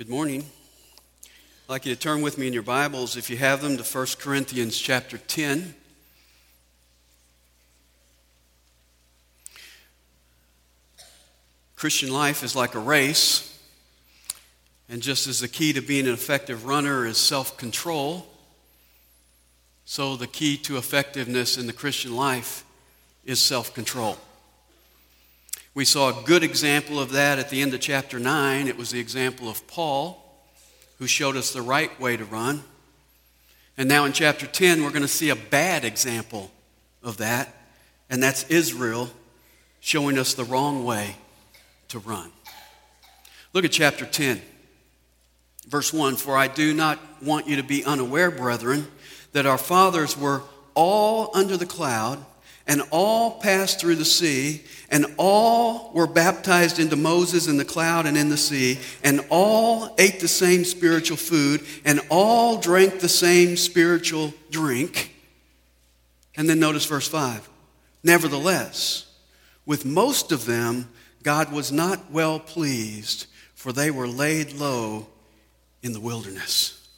Good morning. I'd like you to turn with me in your Bibles, if you have them, to 1 Corinthians chapter 10. Christian life is like a race, and just as the key to being an effective runner is self control, so the key to effectiveness in the Christian life is self control. We saw a good example of that at the end of chapter 9. It was the example of Paul, who showed us the right way to run. And now in chapter 10, we're going to see a bad example of that, and that's Israel showing us the wrong way to run. Look at chapter 10, verse 1 For I do not want you to be unaware, brethren, that our fathers were all under the cloud and all passed through the sea, and all were baptized into Moses in the cloud and in the sea, and all ate the same spiritual food, and all drank the same spiritual drink. And then notice verse 5. Nevertheless, with most of them, God was not well pleased, for they were laid low in the wilderness.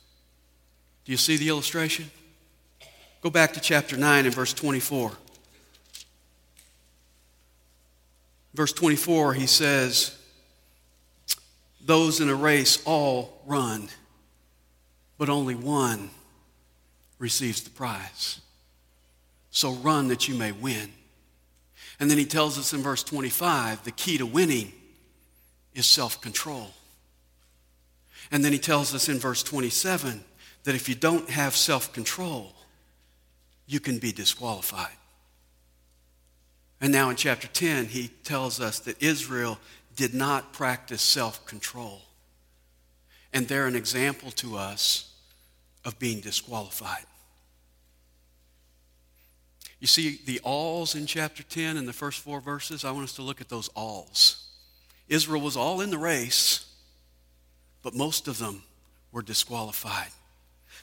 Do you see the illustration? Go back to chapter 9 and verse 24. Verse 24, he says, Those in a race all run, but only one receives the prize. So run that you may win. And then he tells us in verse 25 the key to winning is self control. And then he tells us in verse 27 that if you don't have self control, you can be disqualified. And now in chapter 10, he tells us that Israel did not practice self control. And they're an example to us of being disqualified. You see the alls in chapter 10 in the first four verses? I want us to look at those alls. Israel was all in the race, but most of them were disqualified.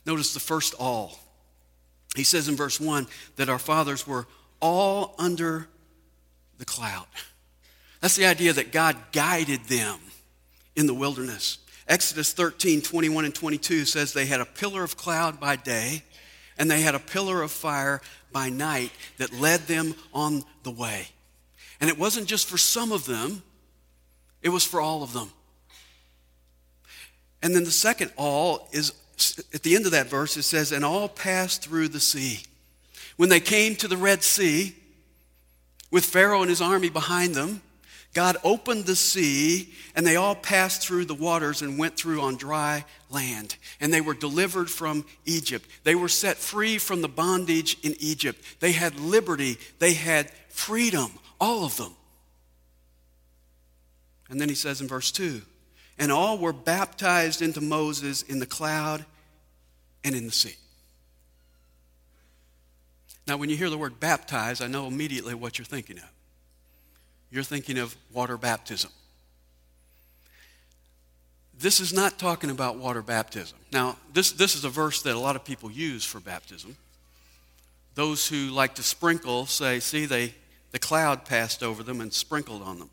Notice the first all. He says in verse 1 that our fathers were all under the cloud. That's the idea that God guided them in the wilderness. Exodus 13, 21 and 22 says they had a pillar of cloud by day and they had a pillar of fire by night that led them on the way. And it wasn't just for some of them, it was for all of them. And then the second all is at the end of that verse, it says, and all passed through the sea. When they came to the Red Sea, with Pharaoh and his army behind them, God opened the sea, and they all passed through the waters and went through on dry land. And they were delivered from Egypt. They were set free from the bondage in Egypt. They had liberty, they had freedom, all of them. And then he says in verse 2 and all were baptized into Moses in the cloud and in the sea. Now, when you hear the word baptize, I know immediately what you're thinking of. You're thinking of water baptism. This is not talking about water baptism. Now, this, this is a verse that a lot of people use for baptism. Those who like to sprinkle say, see, they, the cloud passed over them and sprinkled on them.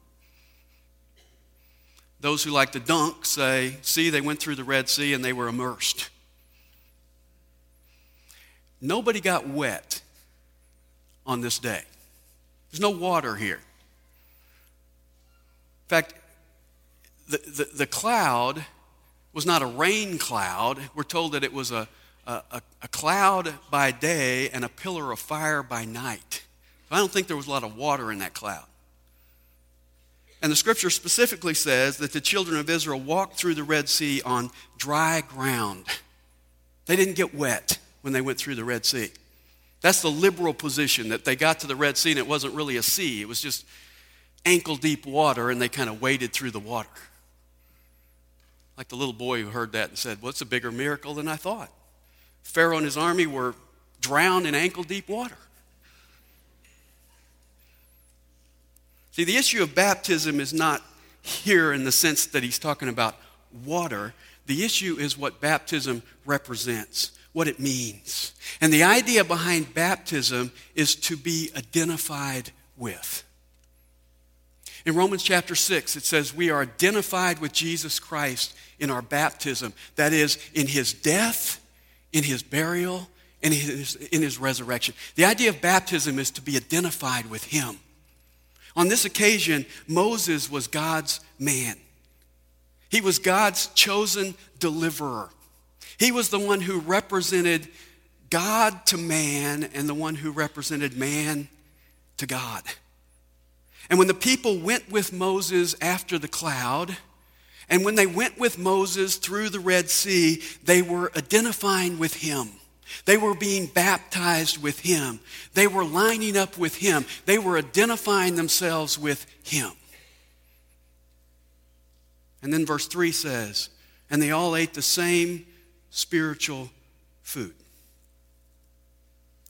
Those who like to dunk say, see, they went through the Red Sea and they were immersed. Nobody got wet on this day. There's no water here. In fact, the, the, the cloud was not a rain cloud. We're told that it was a, a, a cloud by day and a pillar of fire by night. I don't think there was a lot of water in that cloud. And the scripture specifically says that the children of Israel walked through the Red Sea on dry ground. They didn't get wet when they went through the Red Sea. That's the liberal position that they got to the Red Sea and it wasn't really a sea, it was just ankle deep water and they kind of waded through the water. Like the little boy who heard that and said, What's well, a bigger miracle than I thought? Pharaoh and his army were drowned in ankle deep water. See, the issue of baptism is not here in the sense that he's talking about water. The issue is what baptism represents what it means. And the idea behind baptism is to be identified with. In Romans chapter 6, it says, We are identified with Jesus Christ in our baptism. That is, in his death, in his burial, and in his, in his resurrection. The idea of baptism is to be identified with him. On this occasion, Moses was God's man. He was God's chosen deliverer. He was the one who represented God to man and the one who represented man to God. And when the people went with Moses after the cloud, and when they went with Moses through the Red Sea, they were identifying with him. They were being baptized with him. They were lining up with him. They were identifying themselves with him. And then verse 3 says, and they all ate the same spiritual food.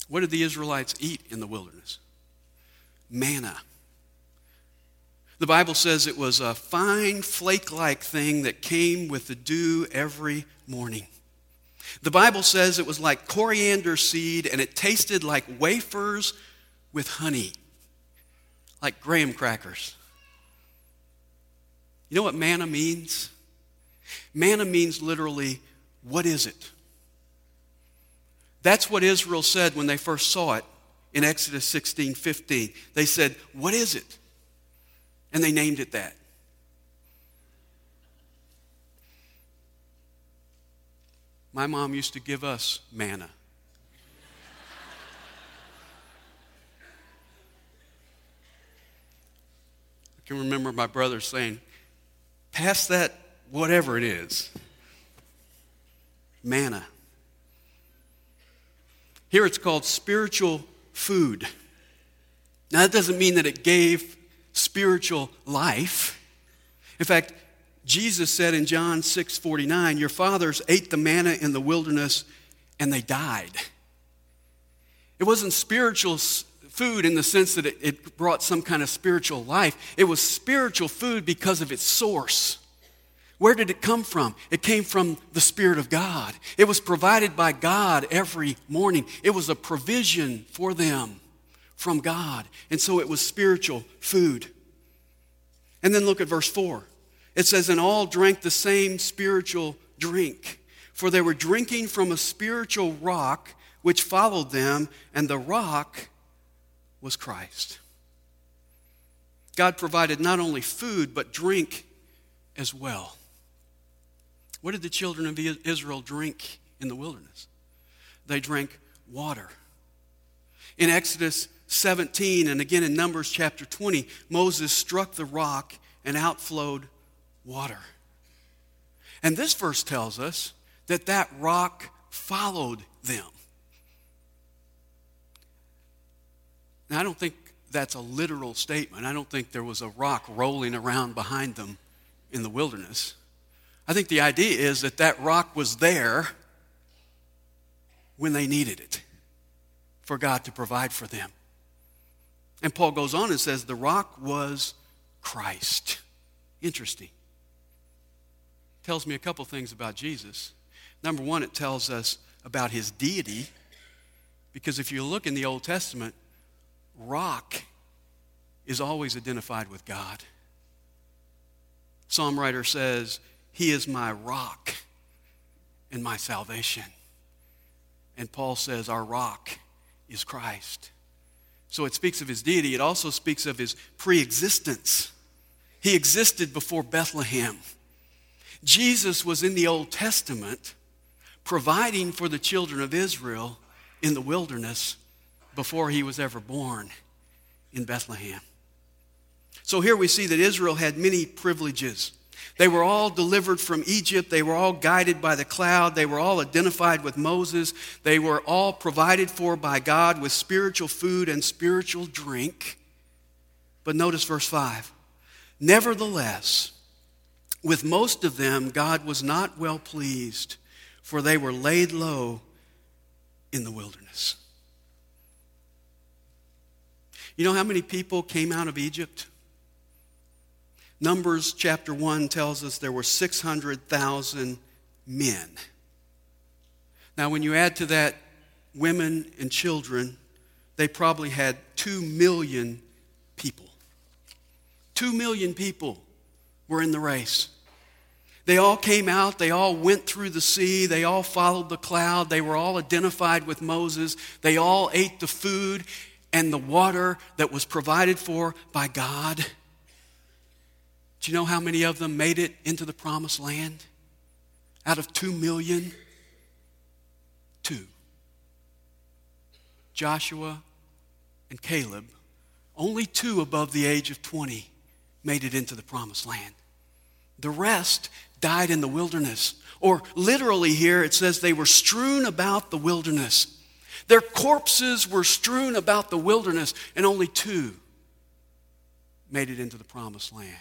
What did the Israelites eat in the wilderness? Manna. The Bible says it was a fine flake like thing that came with the dew every morning. The Bible says it was like coriander seed and it tasted like wafers with honey, like graham crackers. You know what manna means? Manna means literally, what is it? That's what Israel said when they first saw it in Exodus 16 15. They said, What is it? And they named it that. My mom used to give us manna. I can remember my brother saying, Pass that, whatever it is. Manna. Here it's called spiritual food. Now, that doesn't mean that it gave spiritual life. In fact, Jesus said in John 6 49, Your fathers ate the manna in the wilderness and they died. It wasn't spiritual food in the sense that it, brought some kind of spiritual life, it was spiritual food because of its source. Where did it come from? It came from the Spirit of God. It was provided by God every morning. It was a provision for them from God. And so it was spiritual food. And then look at verse 4. It says, And all drank the same spiritual drink, for they were drinking from a spiritual rock which followed them, and the rock was Christ. God provided not only food, but drink as well. What did the children of Israel drink in the wilderness? They drank water. In Exodus 17 and again in Numbers chapter 20, Moses struck the rock and outflowed water. And this verse tells us that that rock followed them. Now, I don't think that's a literal statement. I don't think there was a rock rolling around behind them in the wilderness. I think the idea is that that rock was there when they needed it for God to provide for them. And Paul goes on and says the rock was Christ. Interesting. Tells me a couple things about Jesus. Number one, it tells us about his deity, because if you look in the Old Testament, rock is always identified with God. Psalm writer says, He is my rock and my salvation. And Paul says, Our rock is Christ. So it speaks of his deity. It also speaks of his pre existence. He existed before Bethlehem. Jesus was in the Old Testament providing for the children of Israel in the wilderness before he was ever born in Bethlehem. So here we see that Israel had many privileges. They were all delivered from Egypt. They were all guided by the cloud. They were all identified with Moses. They were all provided for by God with spiritual food and spiritual drink. But notice verse 5. Nevertheless, with most of them, God was not well pleased, for they were laid low in the wilderness. You know how many people came out of Egypt? Numbers chapter 1 tells us there were 600,000 men. Now, when you add to that women and children, they probably had 2 million people. Two million people were in the race. They all came out, they all went through the sea, they all followed the cloud, they were all identified with Moses, they all ate the food and the water that was provided for by God. Do you know how many of them made it into the promised land? Out of two million, two. Joshua and Caleb, only two above the age of 20, made it into the promised land. The rest died in the wilderness. Or literally, here it says they were strewn about the wilderness. Their corpses were strewn about the wilderness, and only two made it into the promised land.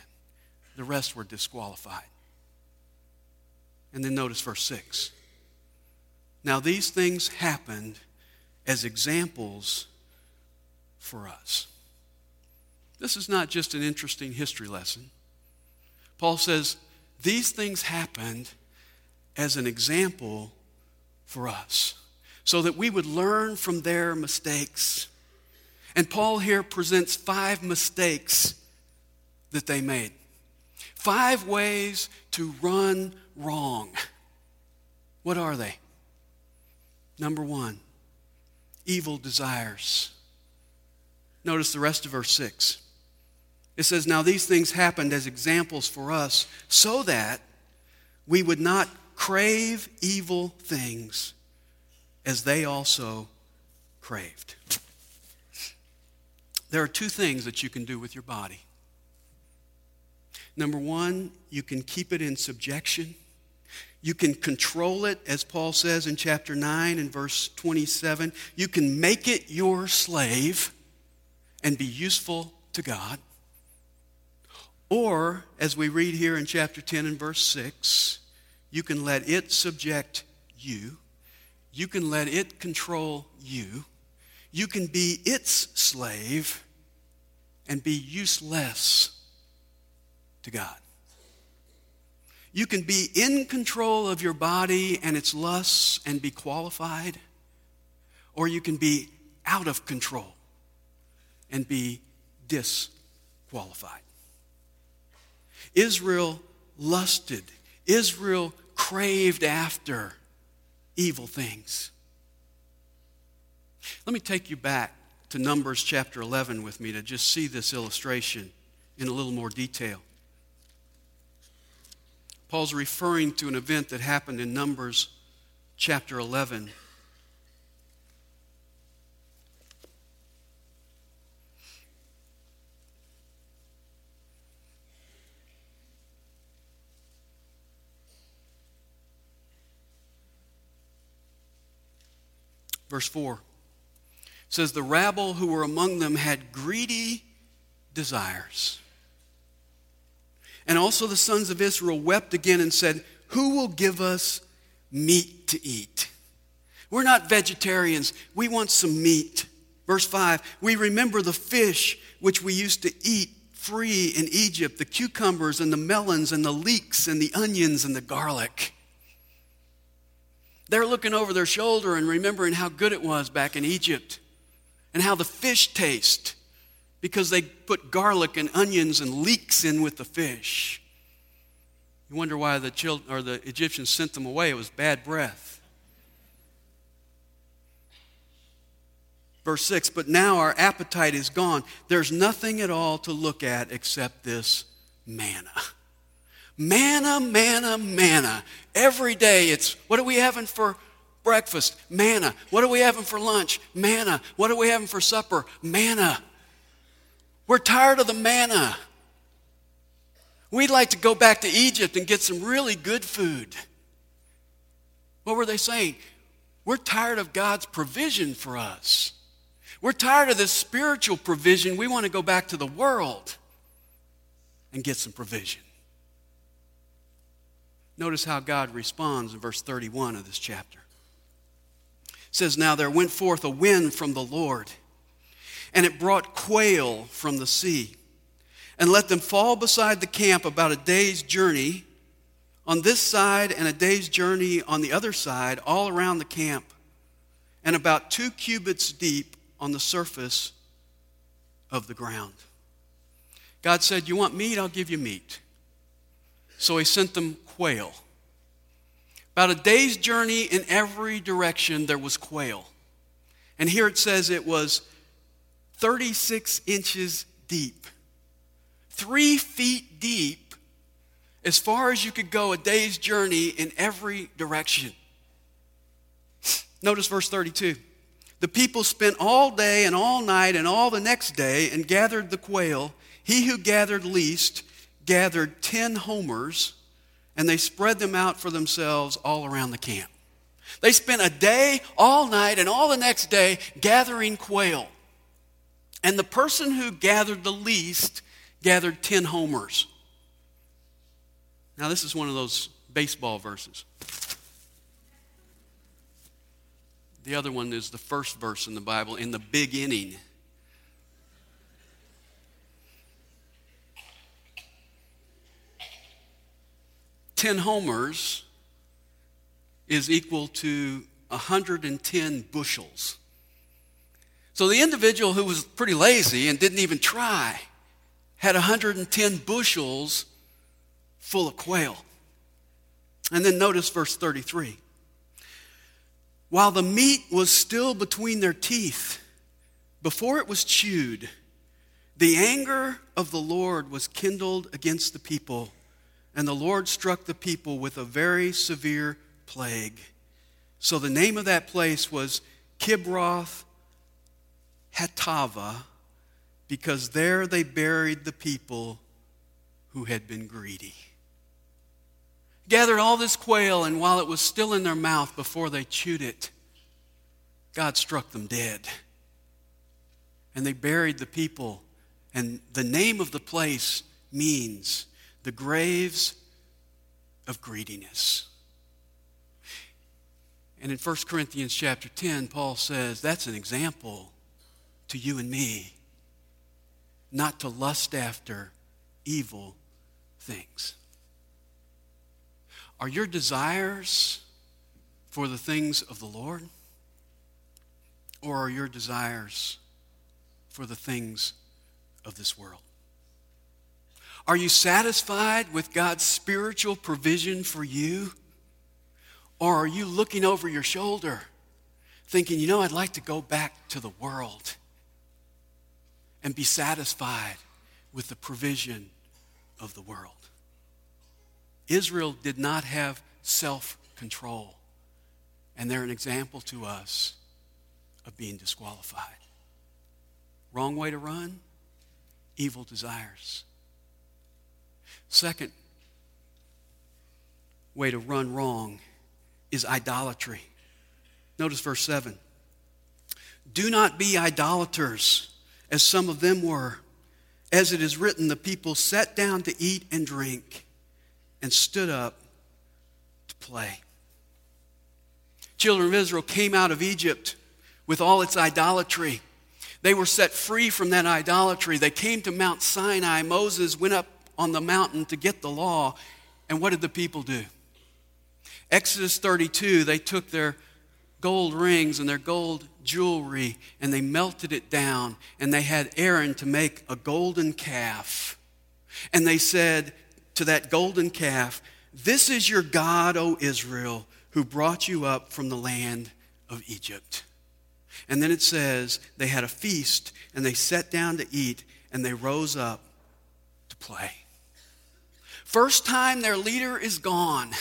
The rest were disqualified. And then notice verse 6. Now, these things happened as examples for us. This is not just an interesting history lesson. Paul says these things happened as an example for us so that we would learn from their mistakes. And Paul here presents five mistakes that they made. Five ways to run wrong. What are they? Number one, evil desires. Notice the rest of verse 6. It says, Now these things happened as examples for us, so that we would not crave evil things as they also craved. There are two things that you can do with your body. Number one, you can keep it in subjection. You can control it, as Paul says in chapter 9 and verse 27. You can make it your slave and be useful to God. Or, as we read here in chapter 10 and verse 6, you can let it subject you. You can let it control you. You can be its slave and be useless to God. You can be in control of your body and its lusts and be qualified, or you can be out of control and be disqualified. Israel lusted, Israel craved after evil things. Let me take you back to Numbers chapter 11 with me to just see this illustration in a little more detail. Paul's referring to an event that happened in Numbers chapter 11. Verse 4 says, The rabble who were among them had greedy desires. And also the sons of Israel wept again and said, Who will give us meat to eat? We're not vegetarians. We want some meat. Verse 5 We remember the fish which we used to eat free in Egypt, the cucumbers and the melons and the leeks and the onions and the garlic. They're looking over their shoulder and remembering how good it was back in Egypt and how the fish taste because they put garlic and onions and leeks in with the fish. You wonder why the children or the Egyptians sent them away. It was bad breath. Verse 6 But now our appetite is gone. There's nothing at all to look at except this manna. Manna, manna, manna. Every day it's what are we having for breakfast? Manna. What are we having for lunch? Manna. What are we having for supper? Manna. We're tired of the manna. We'd like to go back to Egypt and get some really good food. What were they saying? We're tired of God's provision for us. We're tired of this spiritual provision. We want to go back to the world and get some provision. Notice how God responds in verse 31 of this chapter. It says, Now there went forth a wind from the Lord, and it brought quail from the sea, and let them fall beside the camp about a day's journey on this side and a day's journey on the other side, all around the camp, and about two cubits deep on the surface of the ground. God said, You want meat? I'll give you meat. So he sent them quail. About a day's journey in every direction, there was quail. And here it says it was 36 inches deep, three feet deep, as far as you could go a day's journey in every direction. Notice verse 32. The people spent all day and all night and all the next day and gathered the quail. He who gathered least gathered 10 homers, and they spread them out for themselves all around the camp. They spent a day, all night, and all the next day gathering quail. And the person who gathered the least gathered 10 homers. Now, this is one of those baseball verses. The other one is the first verse in the Bible, in the big inning. Ten homers is equal to 110 bushels. So the individual who was pretty lazy and didn't even try had 110 bushels full of quail. And then notice verse 33. While the meat was still between their teeth, before it was chewed, the anger of the Lord was kindled against the people, and the Lord struck the people with a very severe plague. So the name of that place was Kibroth Hattaavah, because there they buried the people who had been greedy gathered all this quail, and while it was still in their mouth before they chewed it, God struck them dead. And they buried the people. And the name of the place means the graves of greediness. And in 1 Corinthians chapter 10, Paul says that's an example to you and me not to lust after evil things. Are your desires for the things of the Lord? Or are your desires for the things of this world? Are you satisfied with God's spiritual provision for you? Or are you looking over your shoulder thinking, you know, I'd like to go back to the world and be satisfied with the provision of the world? Israel did not have self control, and they're an example to us of being disqualified. Wrong way to run, evil desires. Second way to run wrong is idolatry. Notice verse 7. Do not be idolaters, as some of them were. As it is written, the people sat down to eat and drink and stood up to play. Children of Israel came out of Egypt with all its idolatry. They were set free from that idolatry. They came to Mount Sinai. Moses went up on the mountain to get the law. And what did the people do? Exodus 32, they took their gold rings and their gold jewelry and they melted it down. And they had Aaron to make a golden calf. And they said, to that golden calf, This is your God, O Israel, who brought you up from the land of Egypt. And then it says, They had a feast, and they sat down to eat, and they rose up to play. First time their leader is gone,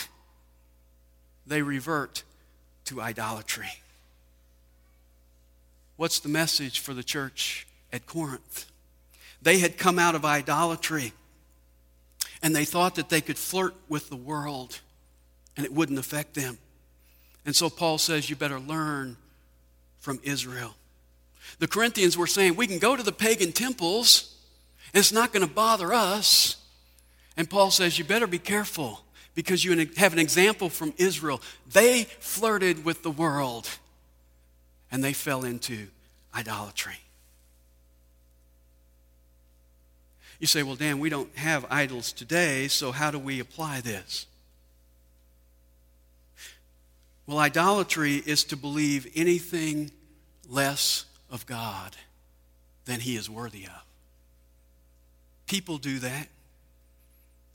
they revert to idolatry. What's the message for the church at Corinth? They had come out of idolatry and they thought that they could flirt with the world and it wouldn't affect them. And so Paul says, You better learn from Israel. The Corinthians were saying, We can go to the pagan temples and it's not going to bother us. And Paul says, You better be careful because you have an example from Israel. They flirted with the world and they fell into idolatry. You say, well, Dan, we don't have idols today, so how do we apply this? Well, idolatry is to believe anything less of God than he is worthy of. People do that.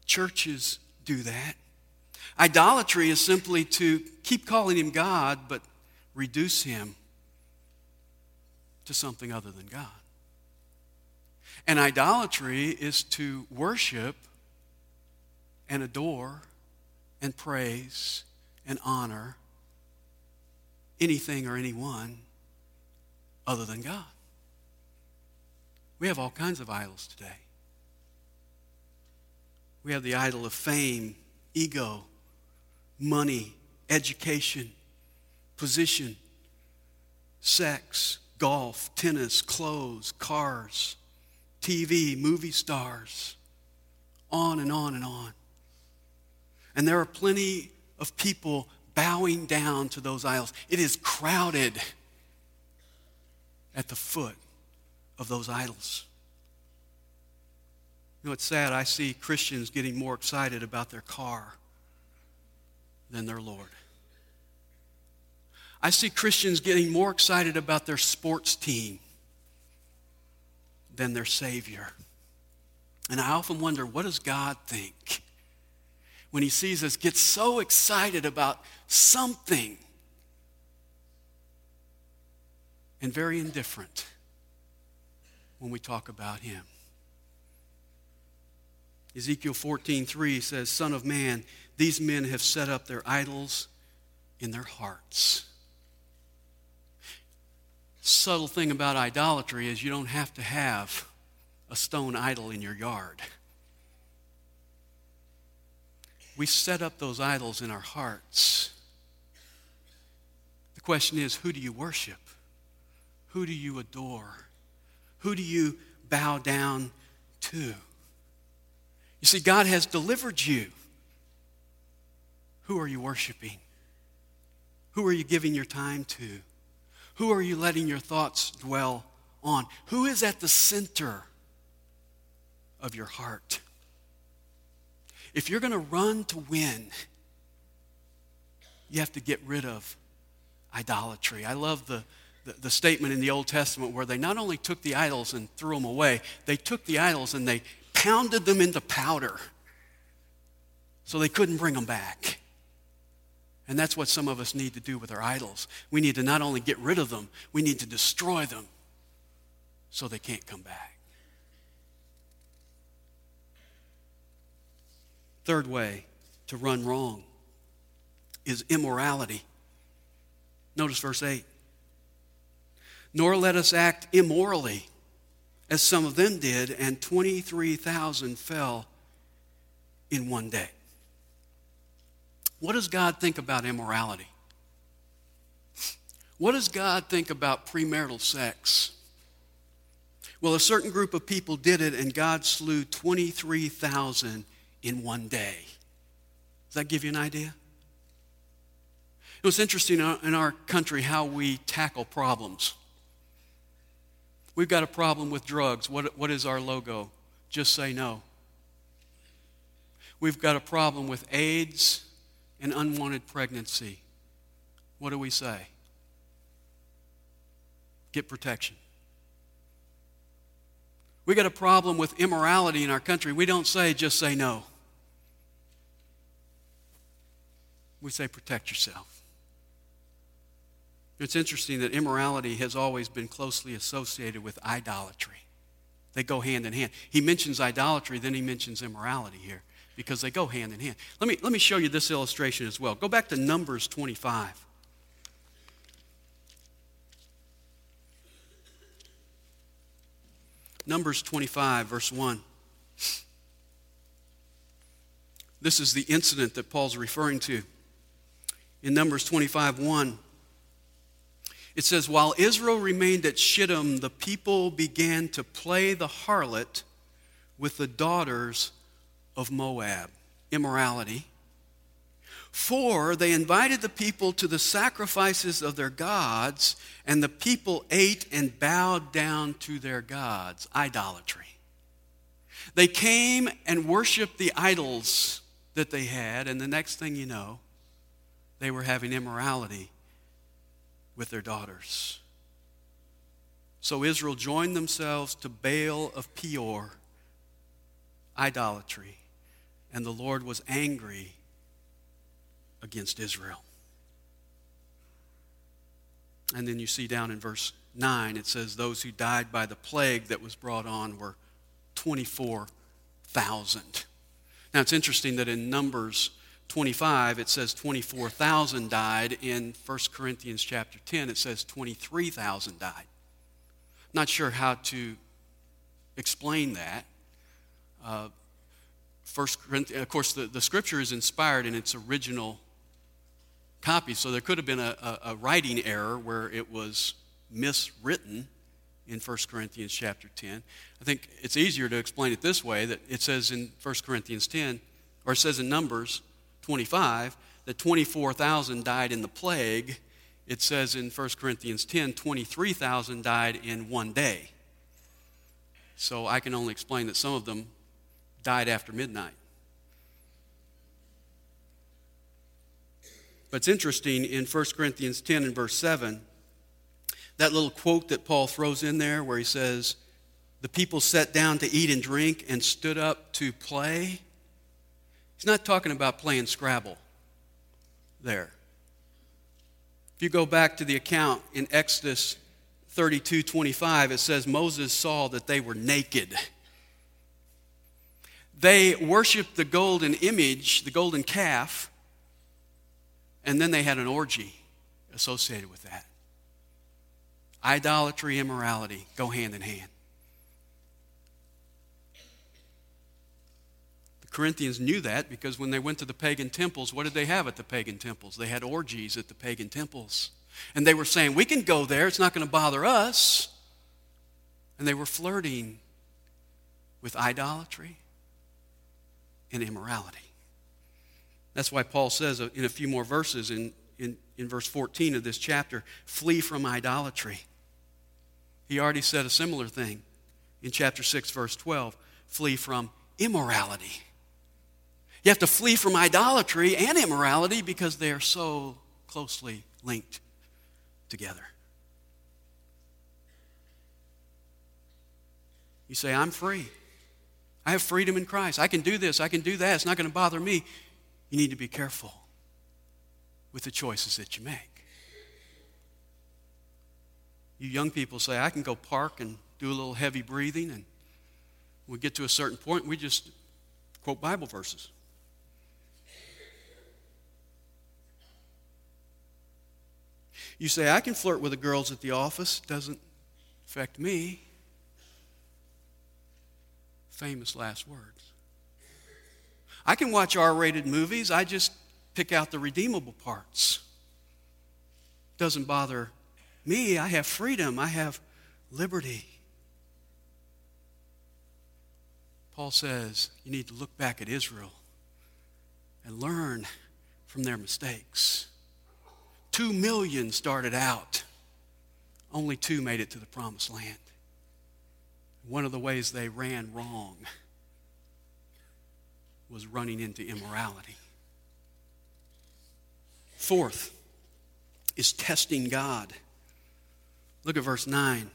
Churches do that. Idolatry is simply to keep calling him God, but reduce him to something other than God. And idolatry is to worship and adore and praise and honor anything or anyone other than God. We have all kinds of idols today. We have the idol of fame, ego, money, education, position, sex, golf, tennis, clothes, cars, TV, movie stars, on and on and on. And there are plenty of people bowing down to those idols. It is crowded at the foot of those idols. You know, it's sad. I see Christians getting more excited about their car than their Lord. I see Christians getting more excited about their sports team than their Savior. And I often wonder, what does God think when He sees us get so excited about something and very indifferent when we talk about Him? Ezekiel 14:3 says, "Son of man, these men have set up their idols in their hearts." Subtle thing about idolatry is you don't have to have a stone idol in your yard. We set up those idols in our hearts. The question is who do you worship? Who do you adore? Who do you bow down to? You see, God has delivered you. Who are you worshiping? Who are you giving your time to? Who are you letting your thoughts dwell on? Who is at the center of your heart? If you're going to run to win, you have to get rid of idolatry. I love the, the, the, statement in the Old Testament where they not only took the idols and threw them away, they took the idols and they pounded them into powder so they couldn't bring them back. And that's what some of us need to do with our idols. We need to not only get rid of them, we need to destroy them so they can't come back. Third way to run wrong is immorality. Notice verse 8. Nor let us act immorally, as some of them did, and 23,000 fell in one day. What does God think about immorality? What does God think about premarital sex? Well, a certain group of people did it, and God slew 23,000 in one day. Does that give you an idea? It was interesting in our country how we tackle problems. We've got a problem with drugs. What, what is our logo? Just say no. We've got a problem with AIDS an unwanted pregnancy, what do we say? Get protection. We got a problem with immorality in our country. We don't say, just say no. We say, protect yourself. It's interesting that immorality has always been closely associated with idolatry. They go hand in hand. He mentions idolatry, then he mentions immorality here because they go hand in hand. Let me, let me show you this illustration as well. Go back to Numbers 25. Numbers 25, verse 1. This is the incident that Paul's referring to. In Numbers 25, 1, it says, While Israel remained at Shittim, the people began to play the harlot with the daughters of Moab, immorality. For they invited the people to the sacrifices of their gods, and the people ate and bowed down to their gods, idolatry. They came and worshiped the idols that they had, and the next thing you know, they were having immorality with their daughters. So Israel joined themselves to Baal of Peor idolatry, and the Lord was angry against Israel. And then you see down in verse 9, it says, Those who died by the plague that was brought on were 24,000. Now it's interesting that in Numbers 25, it says 24,000 died. In 1 Corinthians chapter 10, it says 23,000 died. Not sure how to explain that. Uh, First Corinthians, of course, the, the scripture is inspired in its original copy, so there could have been a, a, a writing error where it was miswritten in 1 Corinthians chapter 10. I think it's easier to explain it this way that it says in 1 Corinthians 10, or it says in Numbers 25, that 24,000 died in the plague. It says in 1 Corinthians 10, 23,000 died in one day. So I can only explain that some of them died after midnight. But it's interesting in 1 Corinthians 10 and verse 7, that little quote that Paul throws in there where he says, The people sat down to eat and drink and stood up to play. He's not talking about playing Scrabble there. If you go back to the account in Exodus 32 25, it says Moses saw that they were naked. They worshiped the golden image, the golden calf, and then they had an orgy associated with that. Idolatry, immorality go hand in hand. The Corinthians knew that because when they went to the pagan temples, what did they have at the pagan temples? They had orgies at the pagan temples. And they were saying, We can go there, it's not going to bother us. And they were flirting with idolatry and immorality. That's why Paul says uh, in a few more verses in, in, in verse 14 of this chapter flee from idolatry. He already said a similar thing in chapter 6, verse 12 flee from immorality. You have to flee from idolatry and immorality because they are so closely linked together. You say, I'm free. I have freedom in Christ. I can do this, I can do that. It's not going to bother me. You need to be careful with the choices that you make. You young people say, I can go park and do a little heavy breathing, and we get to a certain point, we just quote Bible verses. You say, I can flirt with the girls at the office, doesn't affect me famous last words. I can watch R rated movies, I just pick out the redeemable parts. Doesn't bother me. I have freedom, I have liberty. Paul says you need to look back at Israel and learn from their mistakes. Two million started out, only two made it to the promised land. One of the ways they ran wrong was running into immorality. Fourth is testing God. Look at verse 9.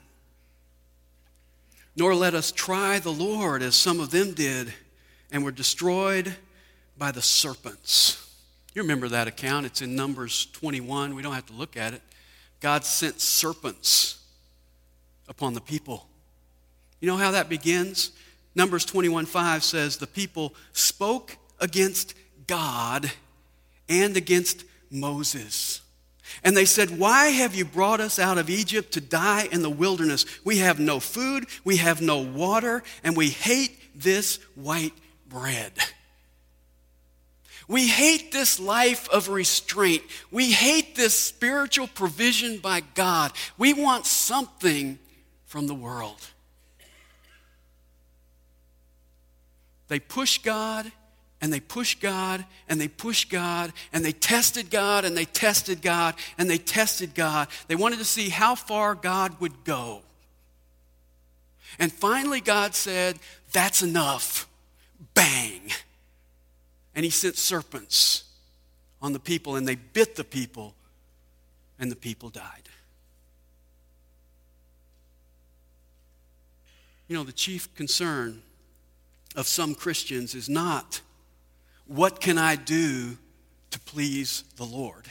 Nor let us try the Lord as some of them did and were destroyed by the serpents. You remember that account? It's in Numbers 21. We don't have to look at it. God sent serpents upon the people. You know how that begins? Numbers 21 5 says, The people spoke against God and against Moses. And they said, Why have you brought us out of Egypt to die in the wilderness? We have no food, we have no water, and we hate this white bread. We hate this life of restraint. We hate this spiritual provision by God. We want something from the world. They pushed God and they pushed God and they pushed God and they tested God and they tested God and they tested God. They wanted to see how far God would go. And finally, God said, That's enough. Bang. And he sent serpents on the people and they bit the people and the people died. You know, the chief concern of some Christians is not, what can I do to please the Lord?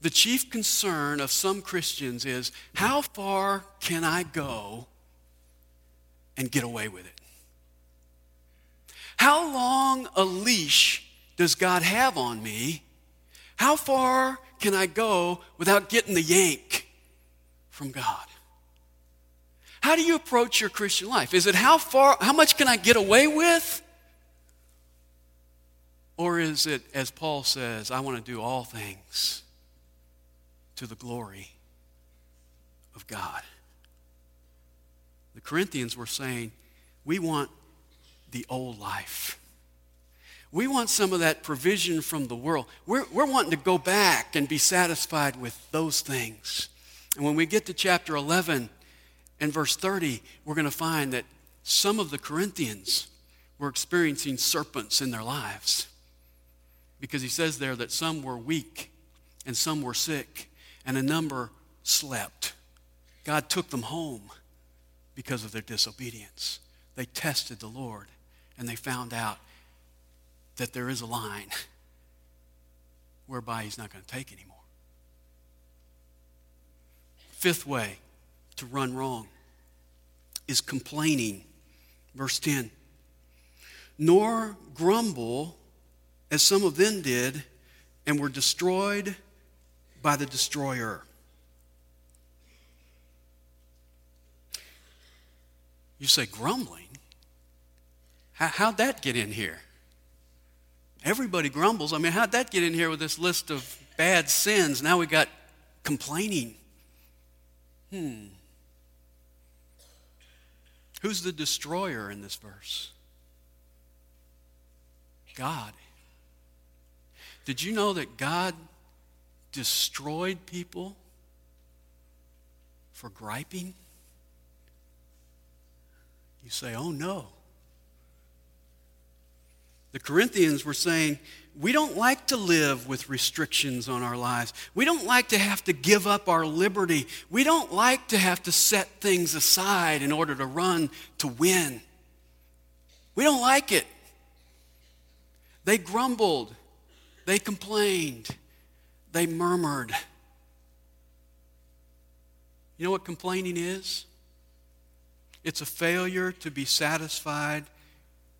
The chief concern of some Christians is, how far can I go and get away with it? How long a leash does God have on me? How far can I go without getting the yank from God? How do you approach your Christian life? Is it how far, how much can I get away with? Or is it, as Paul says, I want to do all things to the glory of God? The Corinthians were saying, we want the old life. We want some of that provision from the world. We're, we're wanting to go back and be satisfied with those things. And when we get to chapter 11 and verse 30, we're going to find that some of the Corinthians were experiencing serpents in their lives. Because he says there that some were weak and some were sick and a number slept. God took them home because of their disobedience. They tested the Lord and they found out that there is a line whereby he's not going to take anymore. Fifth way to run wrong is complaining. Verse 10 Nor grumble as some of them did and were destroyed by the destroyer. You say, grumbling? How, would that get in here? Everybody grumbles. I mean, how'd that get in here with this list of bad sins? Now we got complaining. Hmm. Who's the destroyer in this verse? God. Did you know that God destroyed people for griping? You say, oh no. The Corinthians were saying, we don't like to live with restrictions on our lives. We don't like to have to give up our liberty. We don't like to have to set things aside in order to run to win. We don't like it. They grumbled. They complained. They murmured. You know what complaining is? It's a failure to be satisfied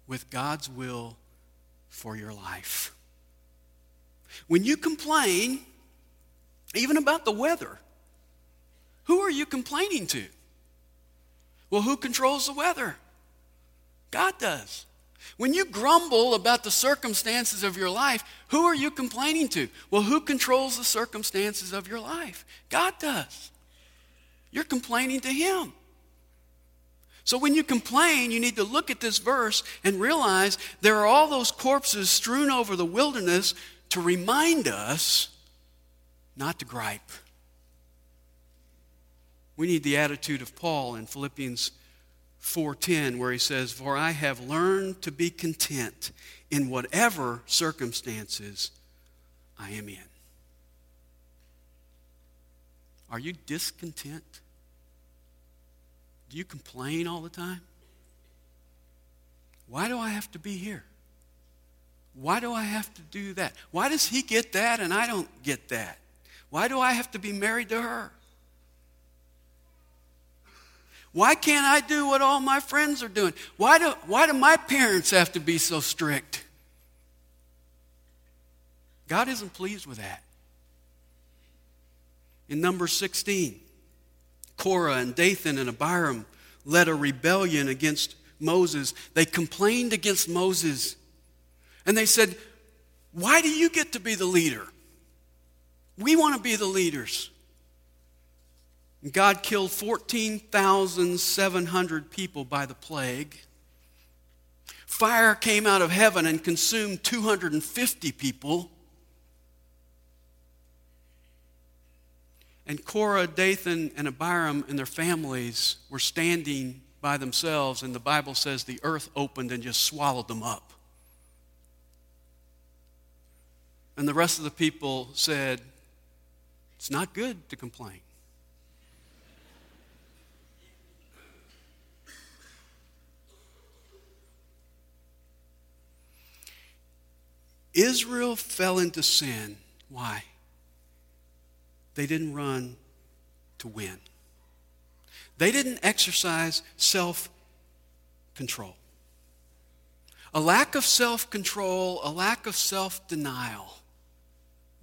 with God's will for your life. When you complain, even about the weather, who are you complaining to? Well, who controls the weather? God does. When you grumble about the circumstances of your life, who are you complaining to? Well, who controls the circumstances of your life? God does. You're complaining to Him. So when you complain, you need to look at this verse and realize there are all those corpses strewn over the wilderness to remind us not to gripe. We need the attitude of Paul in Philippians 4:10 where he says, "For I have learned to be content in whatever circumstances I am in." Are you discontent? Do you complain all the time? Why do I have to be here? Why do I have to do that? Why does he get that and I don't get that? Why do I have to be married to her? Why can't I do what all my friends are doing? Why do, why do my parents have to be so strict? God isn't pleased with that. In number 16, Korah and Dathan and Abiram led a rebellion against Moses. They complained against Moses. And they said, Why do you get to be the leader? We want to be the leaders. And God killed 14,700 people by the plague. Fire came out of heaven and consumed 250 people. And Korah, Dathan, and Abiram and their families were standing by themselves, and the Bible says the earth opened and just swallowed them up. And the rest of the people said, It's not good to complain. Israel fell into sin. Why? They didn't run to win. They didn't exercise self control. A lack of self control, a lack of self denial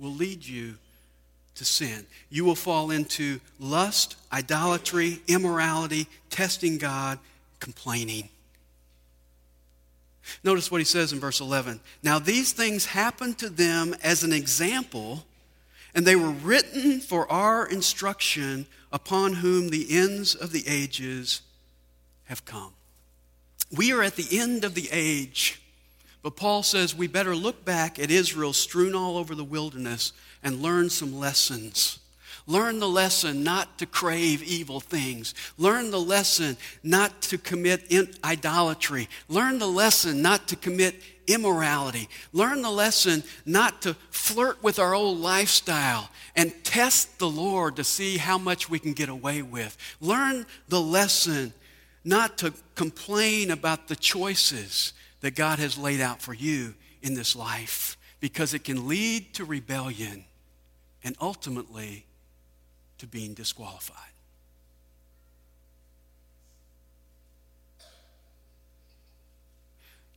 will lead you to sin. You will fall into lust, idolatry, immorality, testing God, complaining. Notice what he says in verse 11. Now, these things happened to them as an example, and they were written for our instruction, upon whom the ends of the ages have come. We are at the end of the age, but Paul says we better look back at Israel strewn all over the wilderness and learn some lessons. Learn the lesson not to crave evil things. Learn the lesson not to commit idolatry. Learn the lesson not to commit immorality. Learn the lesson not to flirt with our old lifestyle and test the Lord to see how much we can get away with. Learn the lesson not to complain about the choices that God has laid out for you in this life because it can lead to rebellion and ultimately to being disqualified.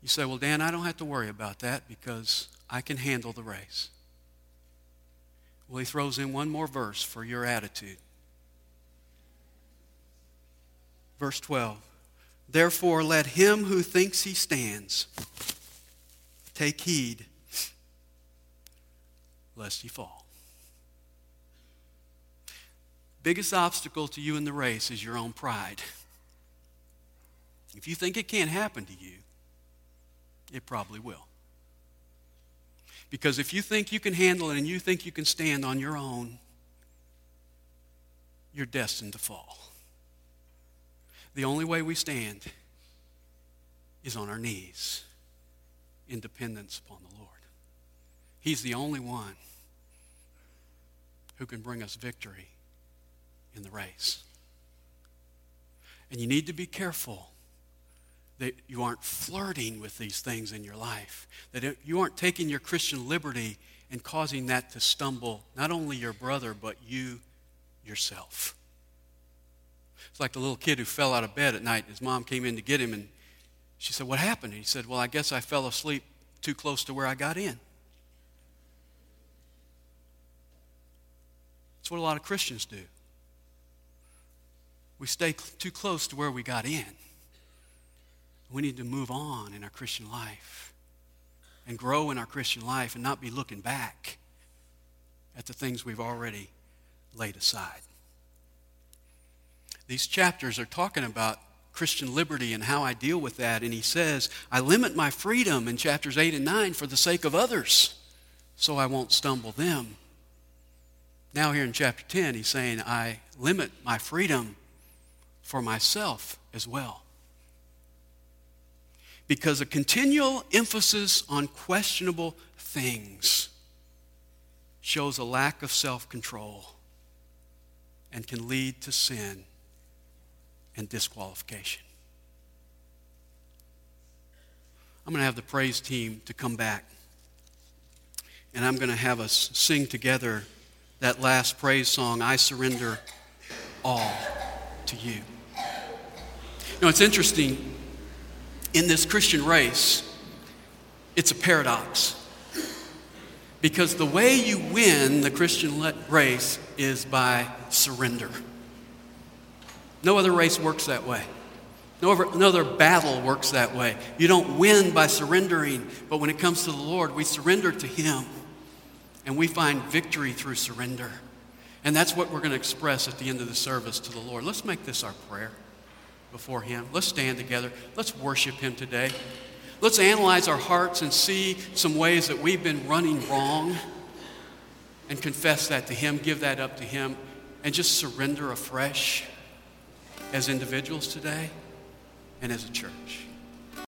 You say, Well, Dan, I don't have to worry about that because I can handle the race. Well, he throws in one more verse for your attitude. Verse 12. Therefore, let him who thinks he stands take heed lest he fall. Biggest obstacle to you in the race is your own pride. If you think it can't happen to you, it probably will. Because if you think you can handle it and you think you can stand on your own, you're destined to fall. The only way we stand is on our knees in dependence upon the Lord. He's the only one who can bring us victory in the race. And you need to be careful that you aren't flirting with these things in your life, that you aren't taking your Christian liberty and causing that to stumble not only your brother, but you yourself. It's like the little kid who fell out of bed at night. His mom came in to get him, and she said, What happened? And he said, Well, I guess I fell asleep too close to where I got in. That's what a lot of Christians do. We stay too close to where we got in. We need to move on in our Christian life and grow in our Christian life and not be looking back at the things we've already laid aside. These chapters are talking about Christian liberty and how I deal with that. And he says, I limit my freedom in chapters 8 and 9 for the sake of others, so I won't stumble them. Now, here in chapter 10, he's saying, I limit my freedom for myself as well. Because a continual emphasis on questionable things shows a lack of self control and can lead to sin and disqualification. I'm going to have the praise team to come back. And I'm going to have us sing together that last praise song, I Surrender All to You. You know, it's interesting. In this Christian race, it's a paradox. Because the way you win the Christian race is by surrender. No other race works that way. No other, no other battle works that way. You don't win by surrendering, but when it comes to the Lord, we surrender to Him and we find victory through surrender. And that's what we're going to express at the end of the service to the Lord. Let's make this our prayer before Him. Let's stand together. Let's worship Him today. Let's analyze our hearts and see some ways that we've been running wrong and confess that to Him, give that up to Him, and just surrender afresh as individuals today and as a church.